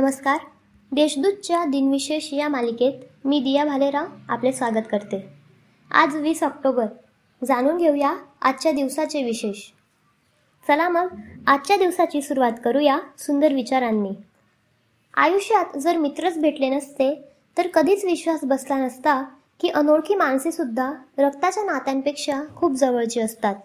नमस्कार. देशदूतच्या दिनविशेष या मालिकेत मी दिया भालेराव आपले स्वागत करते. आज वीस ऑक्टोबर. जाणून घेऊया आजच्या दिवसाचे विशेष. चला मग आजच्या दिवसाची सुरुवात करूया सुंदर विचारांनी. आयुष्यात जर मित्रच भेटले नसते तर कधीच विश्वास बसला नसता की अनोळखी माणसेसुद्धा रक्ताच्या नात्यांपेक्षा खूप जवळची असतात.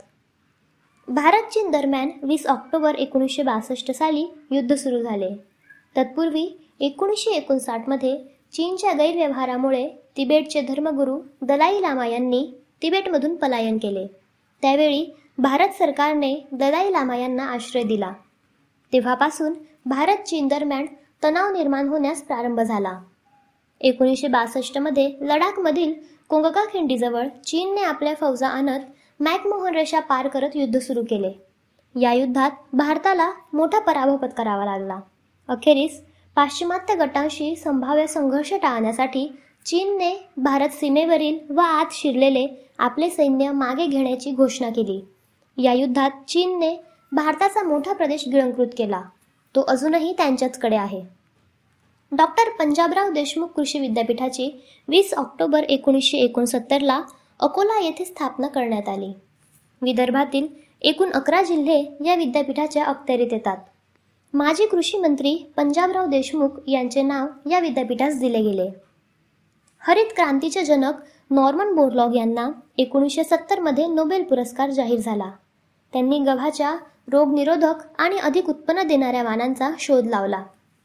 भारत चीन दरम्यान वीस ऑक्टोबर एकोणीसशे बासष्ट साली युद्ध सुरू झाले. तत्पूर्वी एकोणीसशे एकोणसाठमध्ये चीनच्या गैरव्यवहारामुळे तिबेटचे धर्मगुरू दलाई लामा यांनी तिबेटमधून पलायन केले. त्यावेळी भारत सरकारने दलाई लामा यांना आश्रय दिला. तेव्हापासून भारत चीन दरम्यान तणाव निर्माण होण्यास प्रारंभ झाला. एकोणीसशे बासष्टमध्ये लडाखमधील कोंगका खिंडीजवळ चीनने आपल्या फौजा आणत मॅकमोहन रेषा पार करत युद्ध सुरू केले. या युद्धात भारताला मोठा पराभव पत्करावा लागला. अखेरीस पाश्चिमात्य गटांशी संभाव्य संघर्ष टाळण्यासाठी चीनने भारत सीमेवरील व आत शिरलेले आपले सैन्य मागे घेण्याची घोषणा केली. या युद्धात चीनने भारताचा मोठा प्रदेश गिळंकृत केला. तो अजूनही त्यांच्याचकडे आहे. डॉक्टर पंजाबराव देशमुख कृषी विद्यापीठाची वीस ऑक्टोबर एकोणीसशे एकोणसत्तरला अकोला येथे स्थापना करण्यात आली. विदर्भातील एकूण अकरा जिल्हे या विद्यापीठाच्या अखत्यारीत येतात. माजी कृषी मंत्री पंजाबराव देशमुख यांचे नाव या विद्यापीठास दिले गेले. हरित क्रांतीचे जनक नॉर्मन बोरलॉग यांना एकोणीसशे सत्तरमध्ये नोबेल पुरस्कार जाहीर झाला. त्यांनी गव्हाच्या रोगनिरोधक आणि अधिक उत्पन्न देणाऱ्या वाणांचा शोध लावला.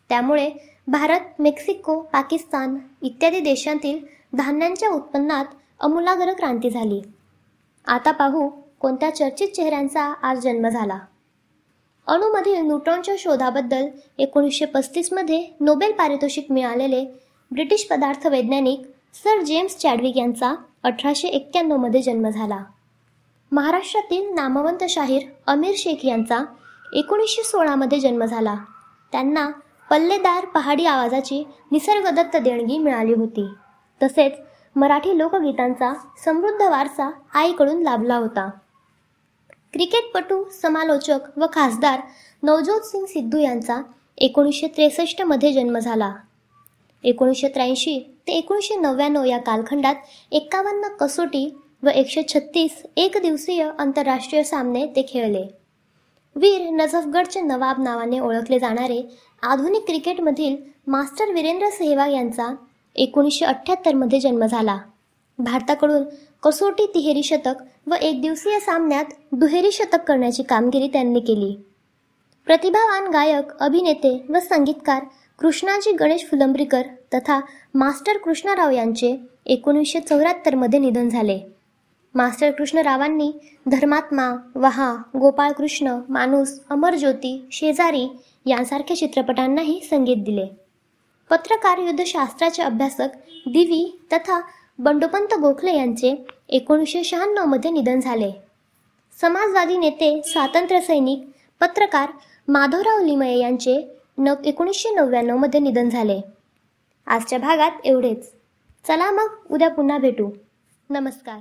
त्यामुळे भारत मेक्सिको पाकिस्तान इत्यादी देशांतील धान्यांच्या उत्पन्नात अमूलाग्र क्रांती झाली. आता पाहू कोणत्या चर्चित चेहऱ्यांचा आज जन्म झाला. अणूमधील न्यूट्रॉनच्या शोधाबद्दल एकोणीसशे पस्तीसमध्ये नोबेल पारितोषिक मिळालेले ब्रिटिश पदार्थ वैज्ञानिक सर जेम्स चॅडविक यांचा अठराशे एक्क्याण्णवमध्ये जन्म झाला. महाराष्ट्रातील नामवंत शाहीर अमीर शेख यांचा एकोणीसशे सोळामध्ये जन्म झाला. त्यांना पल्लेदार पहाडी आवाजाची निसर्गदत्त देणगी मिळाली होती. तसेच मराठी लोकगीतांचा समृद्ध वारसा आईकडून लाभला होता. क्रिकेटपटू समालोचक व खासदार नवजोत सिंग सिद्धू यांचा एकोणीसशे त्रेसष्टमध्ये जन्म झाला. एकोणीसशे त्र्याऐंशी ते एकोणीसशे नव्याण्णव या कालखंडात एक्कावन्न कसोटी व एकशे छत्तीस एकदिवसीय आंतरराष्ट्रीय सामने ते खेळले. वीर नजफगडचे नवाब नावाने ओळखले जाणारे आधुनिक क्रिकेटमधील मास्टर वीरेंद्र सेहवाग यांचा एकोणीसशे अठ्ठ्याहत्तरमध्ये जन्म झाला. भारताकडून कसोटी तिहेरी शतक व एकदिवसीय सामन्यात दुहेरी शतक करण्याची कामगिरी त्यांनी केली. प्रतिभावान गायक अभिनेते व संगीतकार कृष्णाजी गणेश फुलंब्रीकर तथा मास्टर कृष्णराव यांचे एकोणीसशे चौऱ्याहत्तरमध्ये निधन झाले. मास्टर कृष्णरावांनी धर्मात्मा वहा गोपाळकृष्ण माणूस अमरज्योती शेजारी यांसारख्या चित्रपटांनाही संगीत दिले. पत्रकार युद्धशास्त्राचे अभ्यासक दिवी तथा बंडोपंत गोखले यांचे एकोणीसशे शहाण्णवमध्ये निधन झाले. समाजवादी नेते स्वातंत्र्य सैनिक पत्रकार माधवराव लिमये यांचे न एकोणीसशे नव्याण्णवमध्ये निधन झाले. आजच्या भागात एवढेच. चला मग उद्या पुन्हा भेटू. नमस्कार.